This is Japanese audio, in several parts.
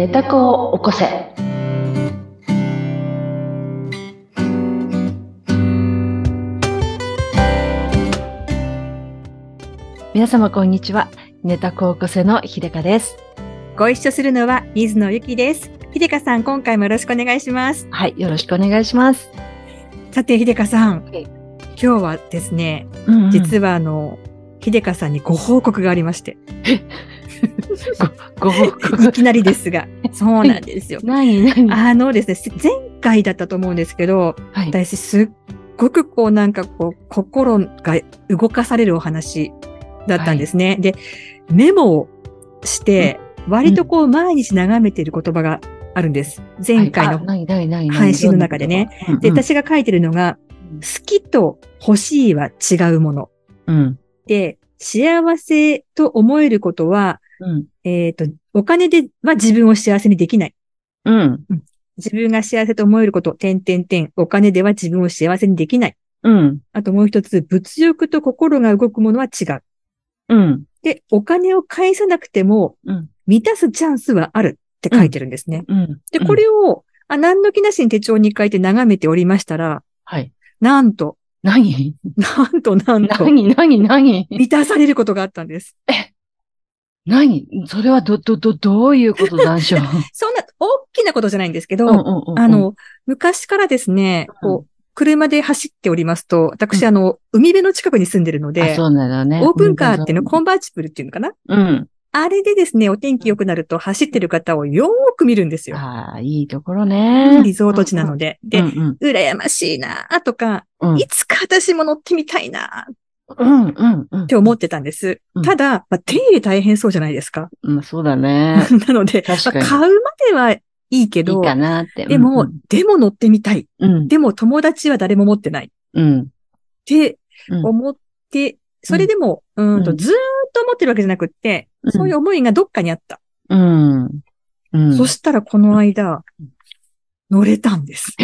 寝た子を起こせ。皆様こんにちは。寝た子を起こせの秀香です。ご一緒するのは水野ゆきです。秀香さん、今回もよろしくお願いします。はい、よろしくお願いします。さて、秀香さん、はい今日はですね、うんうん実はあの、秀香さんにご報告がありまして、ご報い。きなりですが、そうなんですよ。何何あのですね、前回だったと思うんですけど、はい。私すっごくこうなんかこう、心が動かされるお話だったんですね。で、メモをして、割とこう毎日眺めている言葉があるんです。前回の配信の中でね。で、私が書いてるのが、好きと欲しいは違うもの。うん。で、幸せと思えることは、うん。えっ、と、お金では自分を幸せにできない。うん。自分が幸せと思えること、点点点、お金では自分を幸せにできない。うん。あともう一つ、物欲と心が動くものは違う。うん。で、お金を返さなくても、うん。満たすチャンスはあるって書いてるんですね。うん。で、これを、あ、何の気なしに手帳に書いて眺めておりましたら、はい。なんと、何？なんと、なんと、何？何？何？満たされることがあったんです。何？それはど、ど、ど、どういうことなんでしょう？そんな大きなことじゃないんですけど、うんうんうんうんあ、の、昔からですね、こう、車で走っておりますと、私、うんあの、海辺の近くに住んでるのあ、で、そうなんだね。オープンカーっていうの、うんコンバーチブルっていうのかな？うん。あれでですね、お天気良くなると走ってる方をよーく見るんですよ。ああ、いいところね。リゾート地なので。で、うんうん羨ましいなとか、うんいつか私も乗ってみたいなうんうんうん。って思ってたんです。うんただ、まあ、手入れ大変そうじゃないですか。まあそうだね。なので、まあ買うまではいいけど、いいかなって。でも、でも乗ってみたい。うん、でも友達は誰も持ってない。うん。ってうん思って、それでも、うーんと、うんずーっと思ってるわけじゃなくって、うんそういう思いがどっかにあった。うん。うん。そしたらこの間、乗れたんです。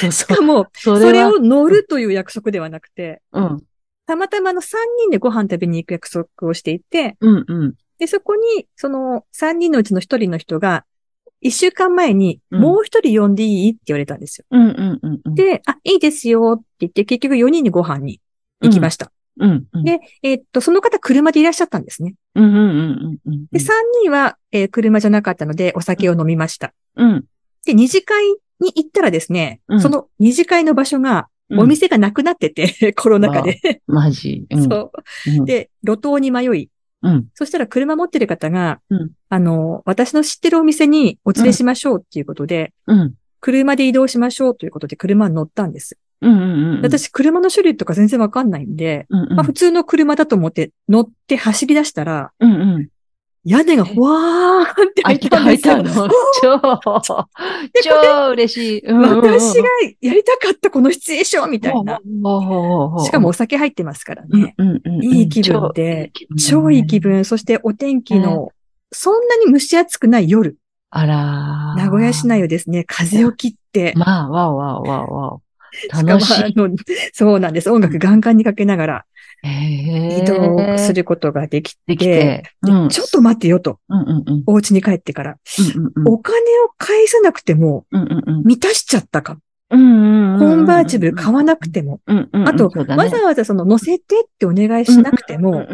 そうそう。しかも、それを乗るという約束ではなくて、うん。たまたまあの3人でご飯食べに行く約束をしていて、うんうん。で、そこに、その3人のうちの1人の人が、1週間前に、うんもう1人呼んでいいって言われたんですよ。うんうんうんうん。で、あ、いいですよって言って、結局4人にご飯に行きました。うんうん。で、えっと、その方車でいらっしゃったんですね。で、3人は、えー車じゃなかったので、お酒を飲みました。うん。で、二次会に行ったらですね、うんその二次会の場所が、うんお店がなくなってて、コロナ禍で。マジ。うん。そう。うん。で、路頭に迷い、うん。そしたら車持ってる方が、うんあの、私の知ってるお店にお連れしましょうっていうことで、うん。車で移動しましょうということで車に乗ったんです。うんうんうん。私、車の種類とか全然わかんないんで、うんうん、まあ普通の車だと思って乗って走り出したら、うんうん。屋根がふわーって開開いた、んですよ。開いたの。超、超嬉しい。私がやりたかったこのシチュエーションみたいな。しかもお酒入ってますからうんね。いい気分で、超いい気。分。そしてお天気の、そんなに蒸し暑くない夜。あらー名古屋市内をですね、風を切って、まあ、わおわおわおわお。楽しい。そうなんです。音楽ガンガンにかけながら移動することができて、て。でうんちょっと待ってよと、うんうんうん。お家に帰ってから。うんうんうんお金を返さなくても満たしちゃったか。うんうんうんコンバーチブル買わなくても。うんうんうんあと、ねわざわざその乗せてってお願いしなくても、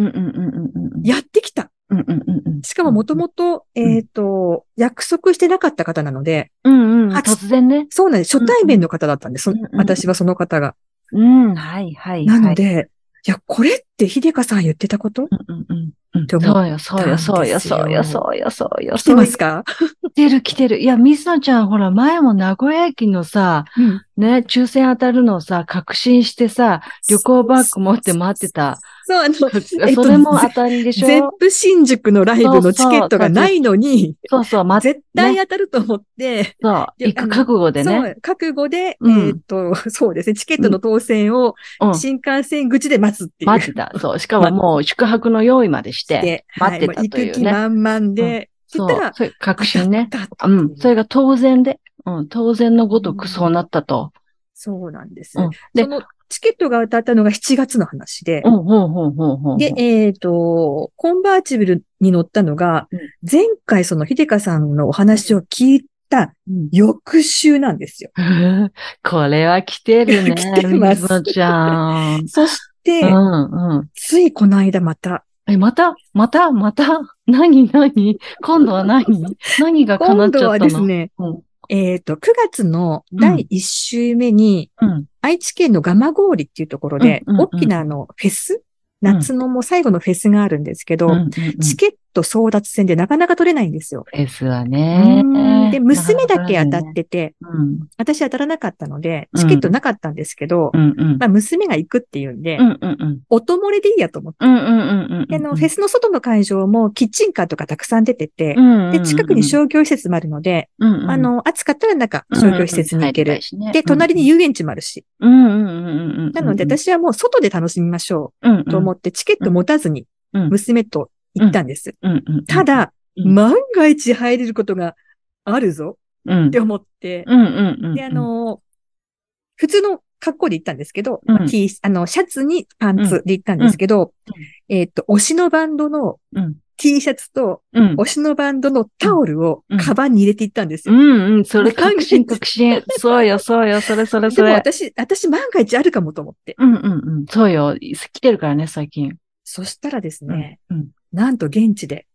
やってきた。うんうんうんうんしかももともと、えっと、約束してなかった方なので、うんうん初突然ね。そうなんです。初対面の方だったんです。そうんうん私はその方が。うん、はいはい。なので、いや、これって秀香さん言ってたこと？うんうんうんそうよ、そうよ、そうよ、そうよそうよ、そうよ。来てますか？来てる、来てる。いや、水野ちゃん、ほら、前も名古屋駅のさ、うん。ね、抽選当たるのをさ、確信してさ、旅行バッグ持って待ってた。そう、あの、えっとそれも当たりでしゼッょプ新宿のライブのチケットがないのに、そうそう、待って、絶対ね、当たると思って、そう、行く覚悟でそね。う、覚悟で、うんえっと、そうですね、チケットの当選をうん。新幹線口で待つっていう。待ってた。そう。しかももう宿泊の用意までして、で、待ってたはいというね。行く気満々で、そうそれ確信ね。うん。それが当然で、うん、当然のごとくそうなったと。そうなんです。うん。でチケットが当たったのが7月の話で。で、えっ、と、コンバーチブルに乗ったのがうん、前回その秀香さんのお話を聞いたうん翌週なんですよ。これは来てるね。来てますちゃん。そして、うんうん。ついこの間また、え、またまたまた？何何？今度は何？何が叶っちゃったの？今度はですね、うんえっ、と、9月の第1週目に、うん。愛知県の蒲郡っていうところで、うんうんうん。大きなあの、フェス？夏のもう最後のフェスがあるんですけど、うんうんうん。チケット争奪戦でなかなか取れないんですよ。S はねうん。で、娘だけ当たっ。てて、うん。私当たらなかったので、うんチケットなかったんですけど、うんうん。まあ娘が行くっていうんで、うんうんうん。音漏れでいいやと思って。うんうんうんうん。であの、フェスの外の会場もキッチンカーとかたくさん出てて、で、近くに商業施設もあるので、うんうん、あの、暑かったらなんか商業施設に行ける。るで、隣に遊園地もあるし。うんうんうんうんうん。なので、私はもう外で楽しみましょうんうと思って、チケット持たずにうん娘と行ったんです。ただ、うん万が一入れることがあるぞうん、って思って。で、あ、の、普通の格好で行ったんですけど、うんまあ T、あの、シャツにパンツで行ったんですけど、えっ、と、推しのバンドのうん。T シャツと、うん。推しのバンドのタオルをうんカバンに入れて行ったんですよ。うんうん。それ確信確信。そうよ、そうよ、それそれでそれ。も私、私万が一あるかもと思って。うんうんうん。そうよ。来てるからね、最近。そしたらですね、うん。なんと現地で、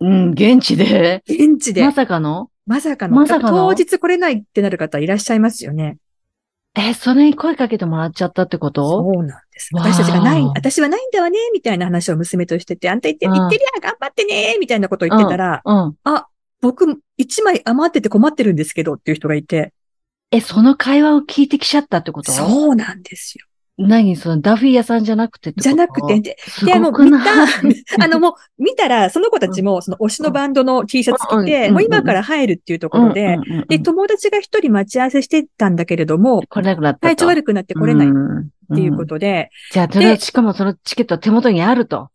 うん、現地で？現地で、ままささかの？かの、まさかの？当日来れないってなる方いらっしゃいますよね。え、それに声かけてもらっちゃったってこと？そうなんです。私たちがない、私はないんだわね、みたいな話を娘としてて、あんた言って、うん言ってりゃ頑張ってね、みたいなことを言ってたら、うん。あ、僕、一枚余ってて困ってるんですけどっていう人がいて、え、その会話を聞いてきちゃったってこと？そうなんですよ。何そのダフィー屋さんじゃなくてじゃなくて、、で、すで、あの、ごく見た、あの、もう、見たら、その子たちも、その推しのバンドの T シャツ着うんて、うんもう今から入るっていうところで、で、友達が一人待ち合わせしてたんだけれども、来れなくなったと。体調悪くなって来れないっっていうことで、じゃあ、それしかもそのチケットは手元にあると。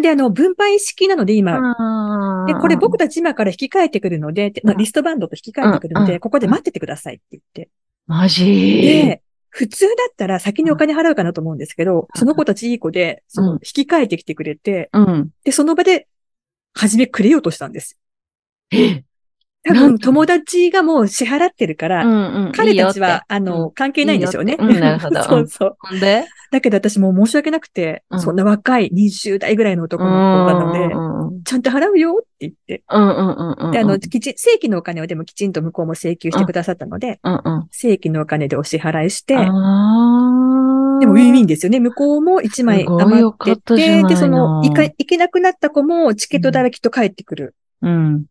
で、あの、分配式なので今、あで、これ僕たち今から引き換えてくるので、リストバンドと引き換えてくるので、ここで待っててくださいって言って。マジ？で、普通だったら先にお金払うかなと思うんですけど、その子たちいい子で、そのうん引き換えてきてくれて、うん。で、その場で、初めくれようとしたんです。え多分友達がもう支払ってるから、うんうん。彼たちは、あの、関係ないんでしょうね。うんなるほど そうそう。ほんで？だけど私もう申し訳なくて、うんそんな若い20代ぐらいの男の子なので、うんうんちゃんと払うよって言って。うんうんうん。で、あの、きちん、正規のお金をでもきちんと向こうも請求してくださったので、うんうん。正規のお金でお支払いして、でもウィンウィンですよね。向こうも1枚余ってて、で、その、行か、行けなくなった子もチケット代はきっと帰ってくるうん。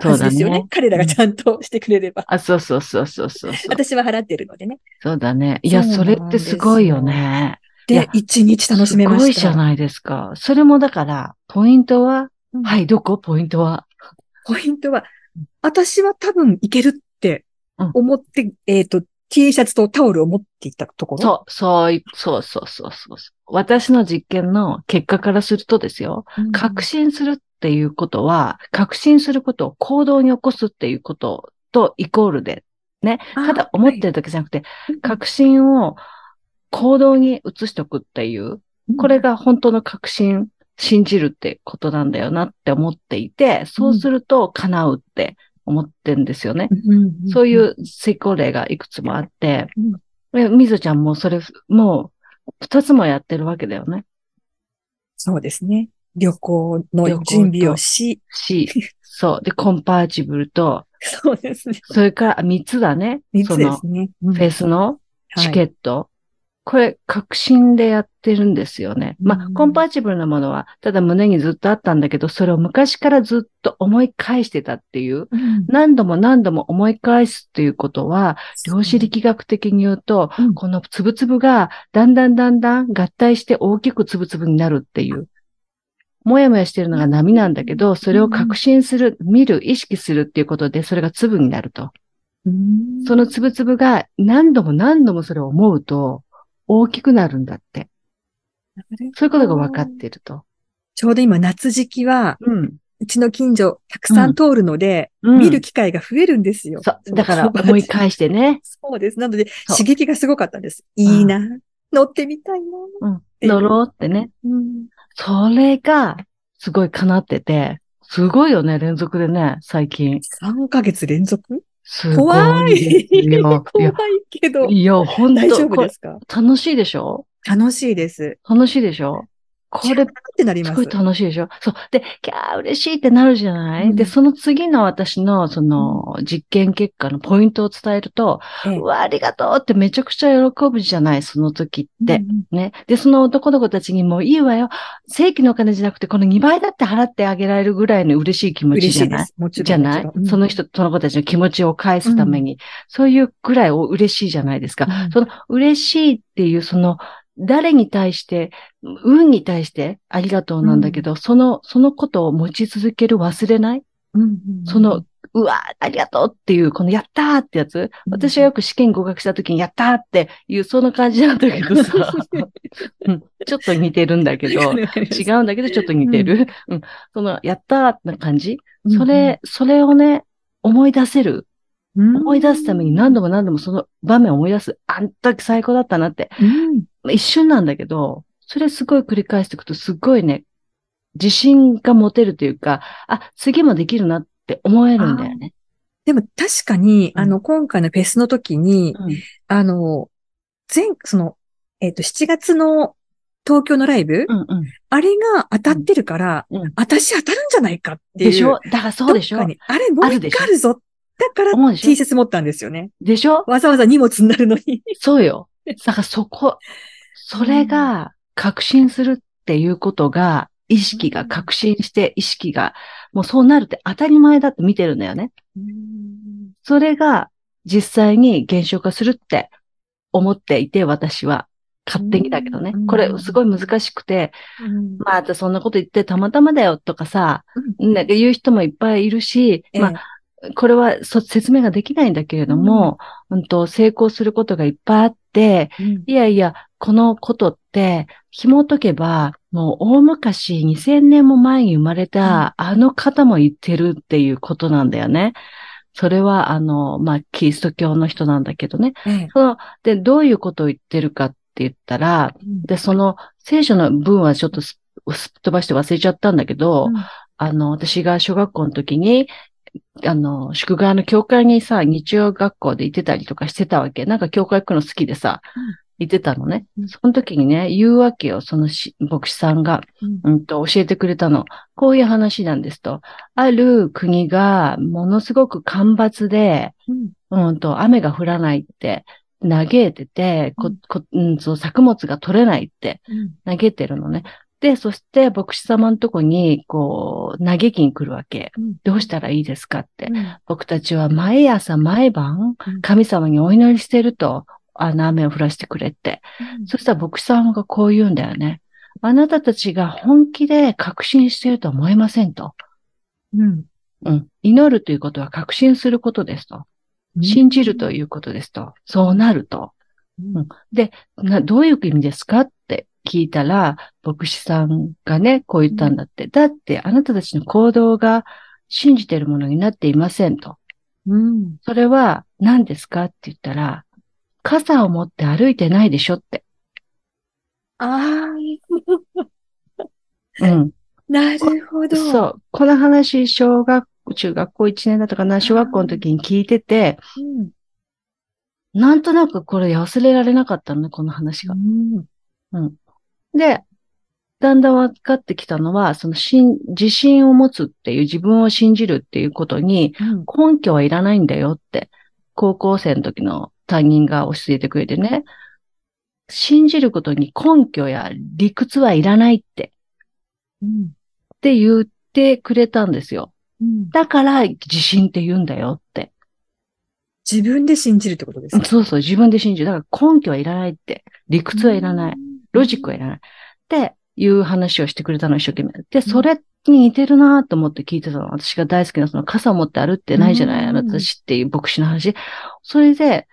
そはうですよね。ね。彼らがちゃんとしてくれれば。あ、そうそうそうそうそう。私は払ってるのでね。そうだね。いや、それってすごいよね。で、一日楽しめました。すごいじゃないですか。それもだから、ポイントは、うんはい、どこ？ポイントは？ポイントは、私は多分いけるってうん思って、えっ、と、T シャツとタオルを持っていったところ？そう、そうい、そうそうそうそう。私の実験の結果からするとですよ、うん。確信するっていうことは、確信することを行動に起こすっていうこととイコールで、ね。ただ思ってるだけじゃなくて、はい確信を行動に移しておくっていう、これ、が本当の確信、信じるってことなんだよなって思っていて、そうすると叶うって思ってんですよね。うんそうい、う成功例がいくつもあってうん、えみずちゃんもそれ、もう、二つもやってるわけだよね。そうですね。旅行の準備をし、し、そう。で、コンパーチブルと、そうですね。それから三つだね。三つですね。フェスのチケッット。これ、確信でやってるんですよね。まあう、んコンパーチブルなものは、ただ胸にずっとあったんだけど、それを昔からずっと思い返してたっていう、ト。何度も何度も思い返すっていうことは、量子力学的に言うと、うんこのつぶつぶがだんだんだんだん合体して大きくつぶつぶになるっていう。もやもやしてるのが波なんだけど、それを確信する、見る、意識するっていうことで、それが粒になると。うんそのつぶつぶが何度も何度もそれを思うと、大きくなるんだって。そういうことが分かってると。ちょうど今夏時期は、うん。うちの近所たくさん通るので、うん見る機会が増えるんですよ。そう。だから思い返してね。そうです。なので、刺激がすごかったです。いいな。乗ってみたいな。うん。乗ろうってね。うん。それが、すごい叶ってて、すごいよね、連続でね、最近。3ヶ月連続？すごい怖い怖いけど。いや、本大丈当これ夫ですか？楽しいでしょ？楽しいです。楽しいでしょ？これ、ってなりますすごい。楽しいでしょ？そう。で、キャー嬉しいってなるじゃない、うんで、その次の私の、その、実験結果のポイントを伝えると、ええうわ、ありがとうってめちゃくちゃ喜ぶじゃない？その時って。うんね。で、その男の子たちにもういいわよ。正規のお金じゃなくて、この2倍だって払ってあげられるぐらいの嬉しい気持ちじゃない？嬉しいです。もちろん。じゃない？その人、その子たちの気持ちを返すために、そういうぐらいお嬉しいじゃないですか。うんその嬉しいっていう、その、誰に対して、運に対してありがとうなんだけど、その、そのことを持ち続ける忘れない？うんうんその、うわありがとうっていう、このやったーってやつ？うん私はよく試験合格した時にやったーっていう、その感じなんだけどさ、うんちょっと似てるんだけど、違うんだけどちょっと似てる。うん。その、やったーってな感じ？それ、それをね、思い出せる。うん、思い出すために何度も何度もその場面を思い出す。あん時最高だったなって。一瞬なんだけど、それすごい繰り返していくとすっごいね、自信が持てるというか、あ、次もできるなって思えるんだよね。でも確かに、うんあの、今回のフェスの時に、うんあの、前、その、えっ、と、7月の東京のライブ、うんうんあれが当たってるから、うん私当たるんじゃないかっていう。でしょ？だからそうでしょ？あれ、もう一回あるぞ。だから T シャツ持ったんですよね。でしょ？わざわざ荷物になるのに。そうよ。だからそこ、それが確信するっていうことが、意識が確信して、意識が、もうそうなるって当たり前だって見てるんだよね。それが実際に現象化するって思っていて、私は。勝手にだけどね。うん。これすごい難しくて、うん。まあ、そんなこと言ってたまたまだよとかさ、うん。なんか言う人もいっぱいいるし、ええ。まあ、これはそ説明ができないんだけれども、うん。と成功することがいっぱいあって、うん。いやいや、このことって、紐解けば、もう大昔2000年も前に生まれた、あの方も言ってるっていうことなんだよね。それは、あの、まあ、キリスト教の人なんだけどね。ええ。その、で、どういうことを言ってるかって言ったら、で、その、聖書の文はちょっとすすっ飛ばして忘れちゃったんだけど、うん。あの、私が小学校の時に、あの、宿川の教会にさ、日曜学校で行ってたりとかしてたわけ。なんか教会行くの好きでさ、うん行ってたのね。うんその時にね、言うわけよ、そのし牧師さんが、うんうんと、教えてくれたの。こういう話なんですと。ある国がものすごく干ばつで、うんうんと、雨が降らないって、嘆いてて、こうんこうん、そう作物が取れないってうん嘆いてるのね。で、そして牧師様のとこに、こう、嘆きに来るわけ。うんどうしたらいいですかって。うん僕たちは毎朝毎晩うん、神様にお祈りしてると、あの雨を降らせてくれって。そしたら牧師様がこう言うんだよね。あなたたちが本気で確信しているとは思えませんと。うんうん。祈るということは確信することですと。信じるということですと。そうなると。うんで、な、どういう意味ですかって聞いたら、牧師さんがね、こう言ったんだって。だって、あなたたちの行動が信じているものになっていませんと。うんそれは何ですかって言ったら、傘を持って歩いてないでしょって。あ うん。あ、なるほど。そう。この話、小学、中学校1年だったかな、小学校の時に聞いてて、うん。なんとなくこれ忘れられなかったのね、この話が。うんで、だんだん分かってきたのは、その信自信を持つっていう自分を信じるっていうことに根拠はいらないんだよって、高校生の時の担任が教えてくれてね、信じることに根拠や理屈はいらないって、うんって言ってくれたんですよ。うんだから自信って言うんだよって。自分で信じるってことですかそうそう、自分で信じる。だから根拠はいらないって。理屈はいらない。。ロジックはいらない。っていう話をしてくれたの、一生懸命。で、それに似てるなと思って聞いてたの。私が大好きなその傘を持って歩ってないじゃない、うんあなたたちっていう牧師の話。それで、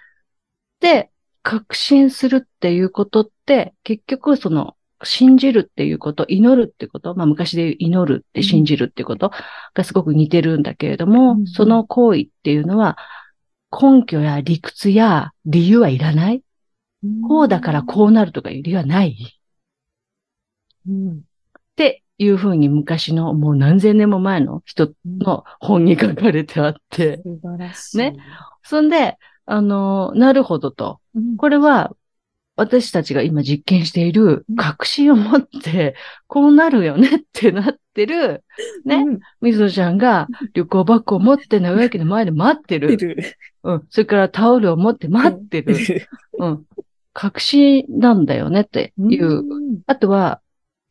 で、確信するっていうことって、結局その、信じるっていうこと、祈るってこと、まあ昔で言う祈るって信じるってことがすごく似てるんだけれども、うんその行為っていうのは、根拠や理屈や理由はいらないこうだからこうなるとかいう理由はない？うん。っていうふうに昔のもう何千年も前の人の本に書かれてあって、素晴らしい。ね。そんで、あの、なるほどと。うん。これは私たちが今実験している確信を持って、こうなるよねってなってる、ね、うん。みぞちゃんが旅行バッグを持って長焼きの前で待ってる。る。うん。それからタオルを持って待ってる。うん。確信なんだよねっていう。うん。あとは、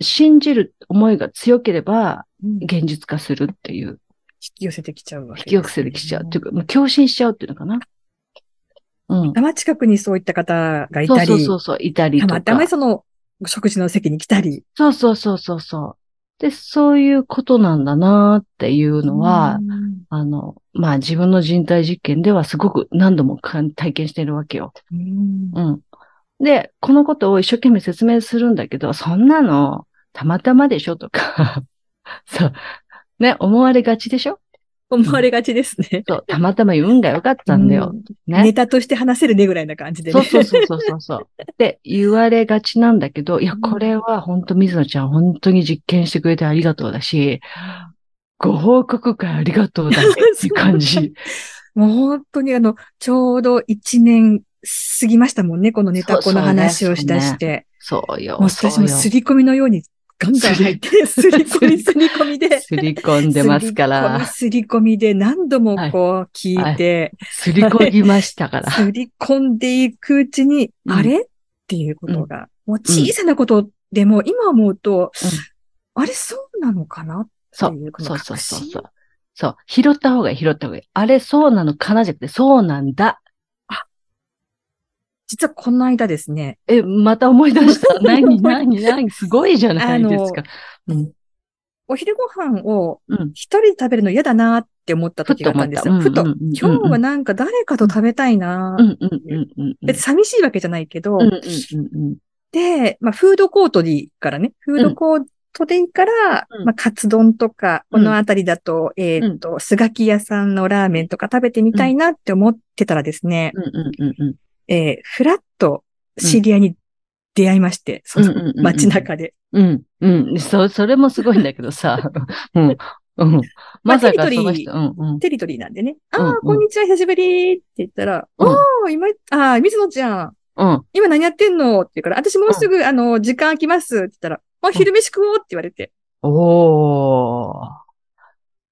信じる思いが強ければ、うん引現実化するっていう。き寄せてきちゃうわけ引き寄せてきちゃう。っていうか、もう共振しちゃうっていうのかな。うん。たま近くにそういった方がいたり、そうそうそう、いたりとか。たまたまその食事の席に来たり。そうそうそうそうそう。で、そういうことなんだなっていうのは、あの、まあ自分の人体実験ではすごく何度も体験してるわけよ。うん、うん。で、このことを一生懸命説明するんだけど、そんなの、たまたまでしょとか、そう。ね、思われがちでしょ？思われがちですね。そう、たまたま運が良かったんだよ。うんね。ネタとして話せるねぐらいな感じでね。そうそうそうそうそうそう。って言われがちなんだけど、いや、うんこれは本当水野ちゃん本当に実験してくれてありがとうだし、ご報告会ありがとうだねっていう感じ。もう本当にあの、ちょうど1年過ぎましたもんね、このネタこの話をしだして。そうよ。もう私も。すり込みのようにガンガン入って、すり込み、すり込みで。すり込んでますから。すり込みで何度もこう聞いて、すり込みましたから。すり込んでいくうちに、うんあれ？っていうことが、もう小さなことでも今思うと、あれそうなのかな？そうっていうそうそうそうそう。そう。拾った方がいい、拾った方がいい。あれ、そうなのかなじゃなくて、そうなんだ。実はこの間ですね、え、また思い出した。何、何、何、すごいじゃないですか。うん。お昼ご飯をうん。一人で食べるの嫌だなって思った時があったんですよ。ふと今日はなんか誰かと食べたいなうん、うん、うん、うん。別に寂しいわけじゃないけど、うん、うん、うん。で、まあ、フードコートでいいからね、フードコートでいいから、うんまあ、カツ丼とか、うんこのあたりだと、えーっと、スガキ屋さんのラーメンとか食べてみたいなって思ってたらですね、うん、うん、うん、うん。えーフラッと知り合いに出会いまして、そうんうんうんうんの街中で。うん、うん。そ、それもすごいんだけどさ。うん、うん。まさかその人、うん、うん。テリトリーなんでね。うんうんああ、こんにちは、久しぶりって言ったら、うんおー、今、ああ、水野ちゃん、うん。今何やってんのって言うから、私もうすぐ、あの、時間空きますって言ったら、あ、昼飯食おうって言われて。おー。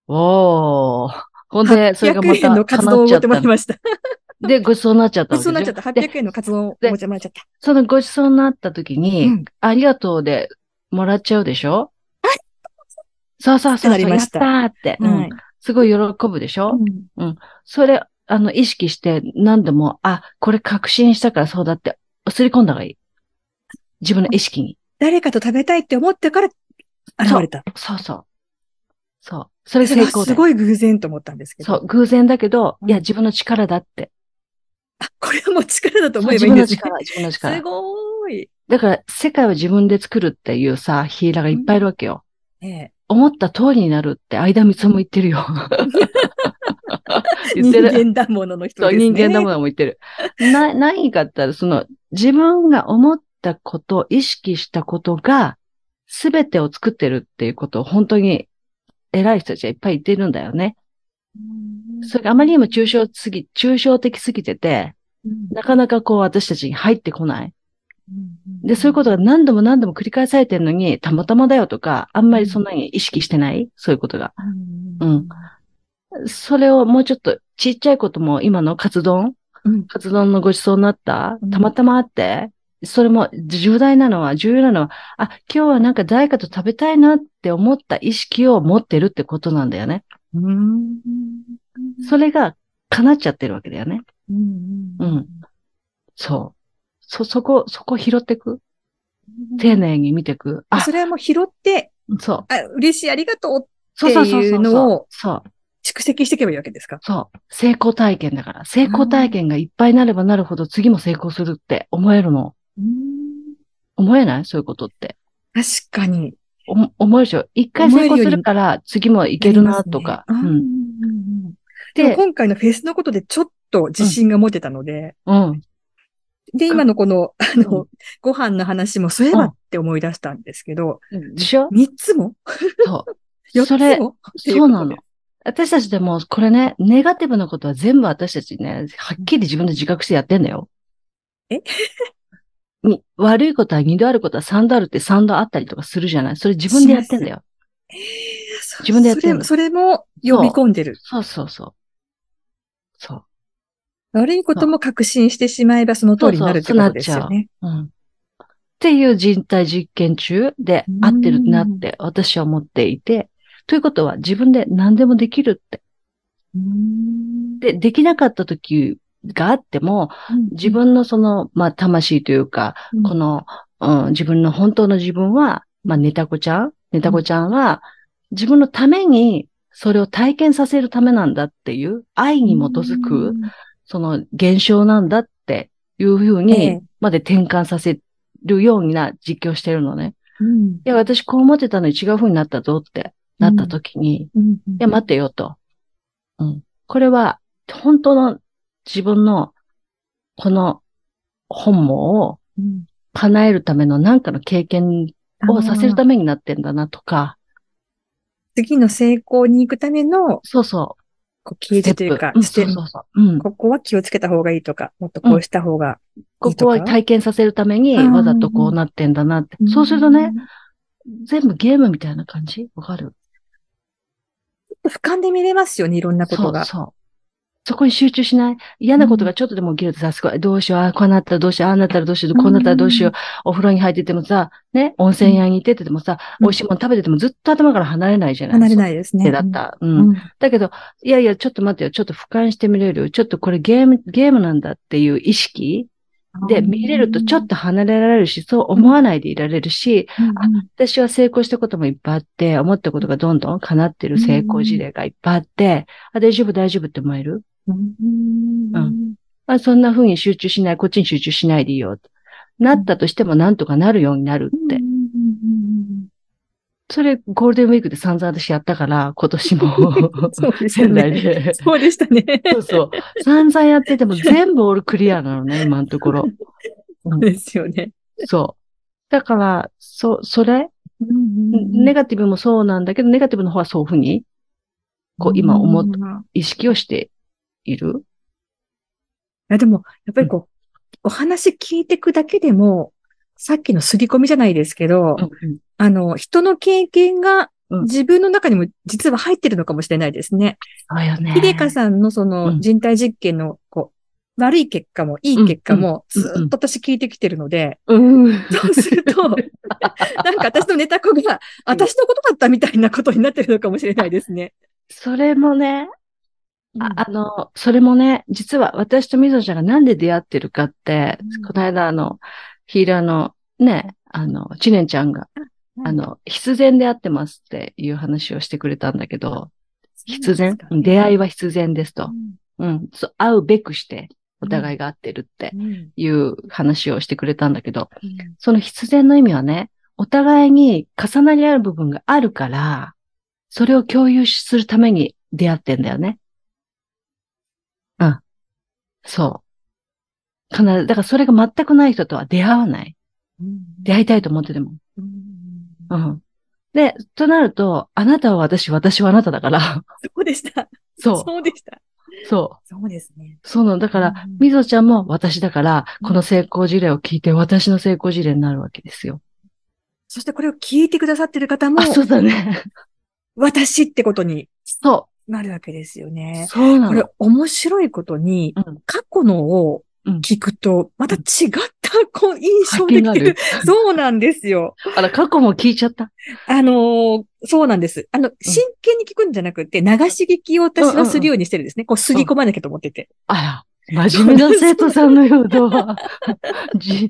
おー。ほんで、それがま800円たのカツ丼をってもらいました。で、ごちそうになっちゃったごちそうになっちゃった。800円のカツ丼をおごってもらっちゃった。そのごちそうになった時に、うんありがとうでもらっちゃうでしょ？そうそうそうそりましたやったーって、うんはい。すごい喜ぶでしょ、うんそれ、あの、意識して何でも、あ、これ確信したからそうだって、すり込んだ方がいい。自分の意識に。誰かと食べたいって思ってから現れた。そうそう。そう。それそれは成功。すごい偶然と思ったんですけど。そう、偶然だけど、うんいや、自分の力だって。あ、これはもう力だと思え自ばいいんですね。分の力、自分の力す。ごーい。だから、世界を自分で作るっていうさ、ヒーラーがいっぱいいるわけよ。ええ思った通りになるって、間光も言ってるよ。言って人る。間だものの人ですね。人間だものも言ってる。な、何かったら、その、自分が思ったこと、意識したことが、すべてを作ってるっていうことを本当に偉い人たちはいっぱい言ってるんだよね。うん。それがあまりにも抽象すぎ、抽象的すぎてて、うん。なかなかこう私たちに入ってこない。うんで、そういうことが何度も何度も繰り返されてるのに、たまたまだよとか、あんまりそんなに意識してない？そういうことが。うん。それをもうちょっとちっちゃいことも今のカツ丼うん。カツ丼のごちそうになった？うん。たまたまあって、それも重大なのは、重要なのは、あ、今日はなんか誰かと食べたいなって思った意識を持ってるってことなんだよね。うんそれが叶っちゃってるわけだよね。うんうんそう。そ、そこ、そこ拾ってく？丁寧に見てく。あ、それはもう拾って、そう。あ、嬉しい、ありがとう、っていそううのをそう。蓄積していけばいいわけですか？そう。成功体験だから。成功体験がいっぱいになればなるほど次も成功するって思えるの。思えない？そういうことって。確かに。お思えるでしょ？一回成功するから次もいけるなとか。でもで、今回のフェスのことでちょっと自信が持てたので、うん。で、今のこの、あの、ご飯の話も、そういえばって思い出したんですけど、でしょ？三つも？そう。それもそうなの。私たちでも、これね、ネガティブなことは全部私たちね、はっきり自分で自覚してやってんだよ。え？に悪いことは二度あることは三度あるって三度あったりとかするじゃない？それ自分でやってんだよ。自分でやってんのそれそれも呼び込んでる。そうそうそう。そう。悪いことも確信してしまえばその通りになるってことですよね。うん。っていう人体実験中で合ってるなって私は思っていて、ということは自分で何でもできるって。うんで、できなかった時があっても、自、分のその、まあ、魂というか、うん。この、うん、自分の本当の自分は、まあ、ネタコちゃん？ネタコちゃんは、自分のために、それを体験させるためなんだっていう、愛に基づく、その現象なんだっていうふうええ。に、まで転換させるような実況してるのね。うん。いや、私こう思ってたのに違う風になったぞってなった時に、いうん。や、待ってよと。うん。これは、本当の自分の、この本望をうん叶えるための何かの経験をさせるためになってんだなとか、次の成功に行くための、そうそこう、う。啓示というか、うんそうそうそう。うん。ここは気をつけた方がいいとか、もっとこうした方がいこいとか。こは体験させるためにうんわざとこうなってんだなって。そうするとね、、全部ゲームみたいな感じ？わかる？俯瞰で見れますよね、いろんなことが。そうそこに集中しない。嫌なことがちょっとでも起きるとさ、すごい、どうしよう、ああ、こうなったらどうしよう、ああなったらどうしよう、こうなったらどうしよう、お風呂に入っててもさ、ね、温泉屋に行っててもさ、うん美味しいもの食べててもずっと頭から離れないじゃない離れないですね。手だった。う。うんん。だけど、いやいや、ちょっと待ってよ、ちょっと俯瞰してみれるよ。ちょっとこれゲーム、ゲームなんだっていう意識で見れるとちょっと離れられるし、そう思わないでいられるし、あ私は成功したこともいっぱいあって、思ったことがどんどん叶ってる成功事例がいっぱいあって、あ、大丈夫、大丈夫って思える？うんうん。あそんな風に集中しない、こっちに集中しないでいいよ。なったとしてもなんとかなるようになるって。うんそれ、ゴールデンウィークで散々私やったから、今年も そうですよ仙台ね。で。そうでしたね。そうそう。散々やってても全部オールクリアなのね、今のところ。そうですよね。そう。だから、そ、それ、ネガティブもそうなんだけど、ネガティブの方はそういうふうに、こう今思っうんい意識をしている？やでも、やっぱりこう、お話聞いていくだけでも、さっきの刷り込みじゃないですけど、うんあの、人の経験がうん自分の中にも実は入ってるのかもしれないですね。そうよね。ひでかさんのそうのん人体実験の、こう、悪い結果もいい結果もうんずっと私聞いてきてるので、うん。そうすると、なんか私のネタ子が、私のことだったみたいなことになってるのかもしれないですね。それもね、うんああの、それもね、実は私とみぞちゃんがなんで出会ってるかって、うんこの間あの、ヒーラーのね、あの、ちねんちゃんが、あの、必然で会ってますっていう話をしてくれたんだけど、必然、うん。出会いは必然ですと。うん、そう、会うべくして、お互いが会ってるってうん。いう話をしてくれたんだけど、うん。その必然の意味はね、お互いに重なり合う部分があるから、それを共有するために出会ってんだよね。うん。そう。必ず、だからそれが全くない人とは出会わない。出会いたいと思ってても。うんうん。で、となると、あなたは私、私はあなただから、そうでした。そそうでした。う、そう。そうですね。そうなの。だからうん、みぞちゃんも私だから、うんこの成功事例を聞いて私の成功事例になるわけですよ。そしてこれを聞いてくださってる方もあ、、そうだね。私ってことにそなるわけですよう。ね。そうなの。これ面白いことに、うん過去のをうん聞くと、また違ったこう印象できる。そうなんですよ。あら、過去も聞いちゃった？あのーそうなんです。あの、真剣に聞くんじゃなくて、流し聞きを私はするようにしてるんですね。こう、すり込まなきゃと思ってて。あら、真面目な生徒さんのようだ。じ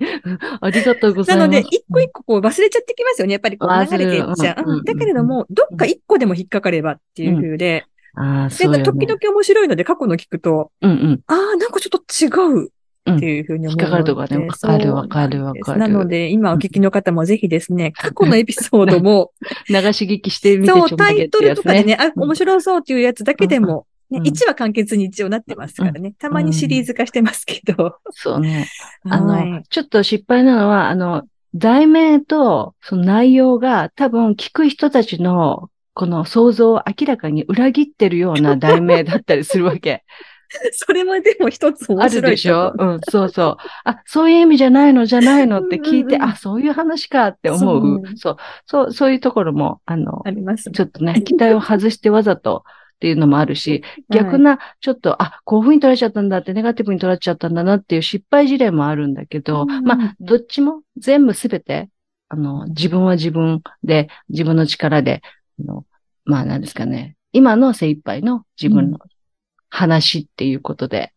ありがとうござないのます。で、一個一個こう忘れちゃってきますよね。やっぱりこう流れていっちゃう。うんうんだけれども、どっか一個でも引っかかればっていう風で、ああ、で、そうよ、ね。時々面白いので過去の聞くと、うんうん。ああ、なんかちょっっと違うっていうふうに思うので。引っかかるとこはねわかるわかるわかるなので、今お聞きの方もぜひですね、過去のエピソードも、流し聞きしてみてちょそう、タイト。ルとかでね、あ、面白そうっていうやつだけでも、ね、うん1話完結に一応なってますからね。たまにシリーズ化してますけど。そうね。あ はいの、ちょっと失敗なのは、あの、題名とその内容が多分聞く人たちのこの想像を明らかに裏切ってるような題名だったりするわけ。それもでも一つ面ある白いでしょ？うん、そうそう。あ、そういう意味じゃないのじゃないのって聞いて、うんうんうん。あ、そういう話かって思う。そう。そう、そう、いうところも、あのあ、ります。ね。ちょっとね、期待を外してわざとっていうのもあるし、逆 はい。な、ちょっと、あ、こういう風に取られちゃったんだって、ネガティブに取られちゃったんだなっていう失敗事例もあるんだけど、うんうんまあ、どっちも全部すべて、あの、自分は自分で、自分の力で、あの、まあ、なんですかね、今の精一杯の自分の話っていうことで、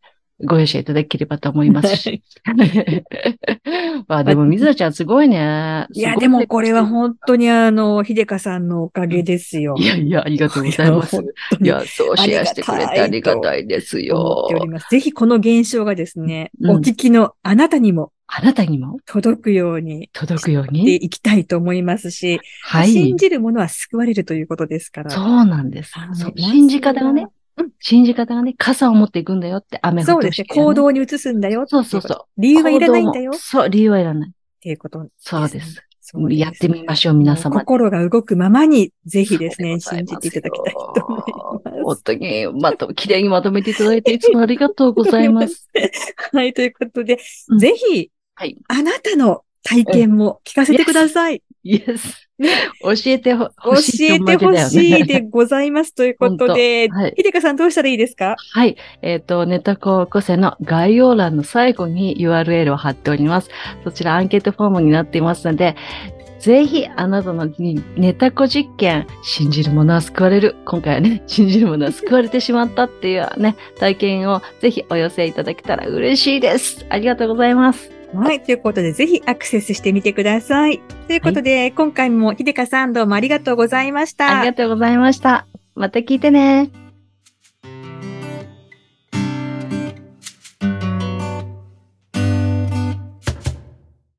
ご容赦いただければと思いますし。まあ、でも、水野ちゃんすごいね。いや、でもこれは当本当にあの、秀香さんのおかげですよ。いやいや、ありがとうございます。いや、そうシェアしてくれてありがたいです思よ。ぜひこの現象がですね、うんお聞きのあなたにもあなたにも？届くように届くように？いきたいと思いますし、はい信。じるものは救われるということですから。そうなんです信じ方がねうん、信じ方がね、傘を持っていくんだよって、雨降そうですね。ってほしいからね行動に移すんだよ。そうそうそう。理由はいらないんだよ。そう、理由はいらない。ていうこと、そうです。そうですやってみましょう、皆様。心が動くままに、ぜひですね、信じていただきたいと思います。本当に、まと、綺麗にまとめていただいて、いつもありがとうございます。はい、ということで、うんぜひ、はい。あなたの体験も聞かせてください。イエス。教えてほ 教しいえてほしいでね。ございますということで、いひでかさんどうしたらいいですか？はい。えっ、と、ネタ高校生の概要欄の最後に URL を貼っております。そちらアンケートフォームになっていますので、ぜひあなたのネタ子実験、信じる者は救われる。今回はね、信じる者は救われてしまったっていうね、体験をぜひお寄せいただけたら嬉しいです。ありがとうございます。はい。ということで、ぜひアクセスしてみてください。ということで、今回もひでかさんどうもありがとうございました。ありがとうございました。また聞いてね。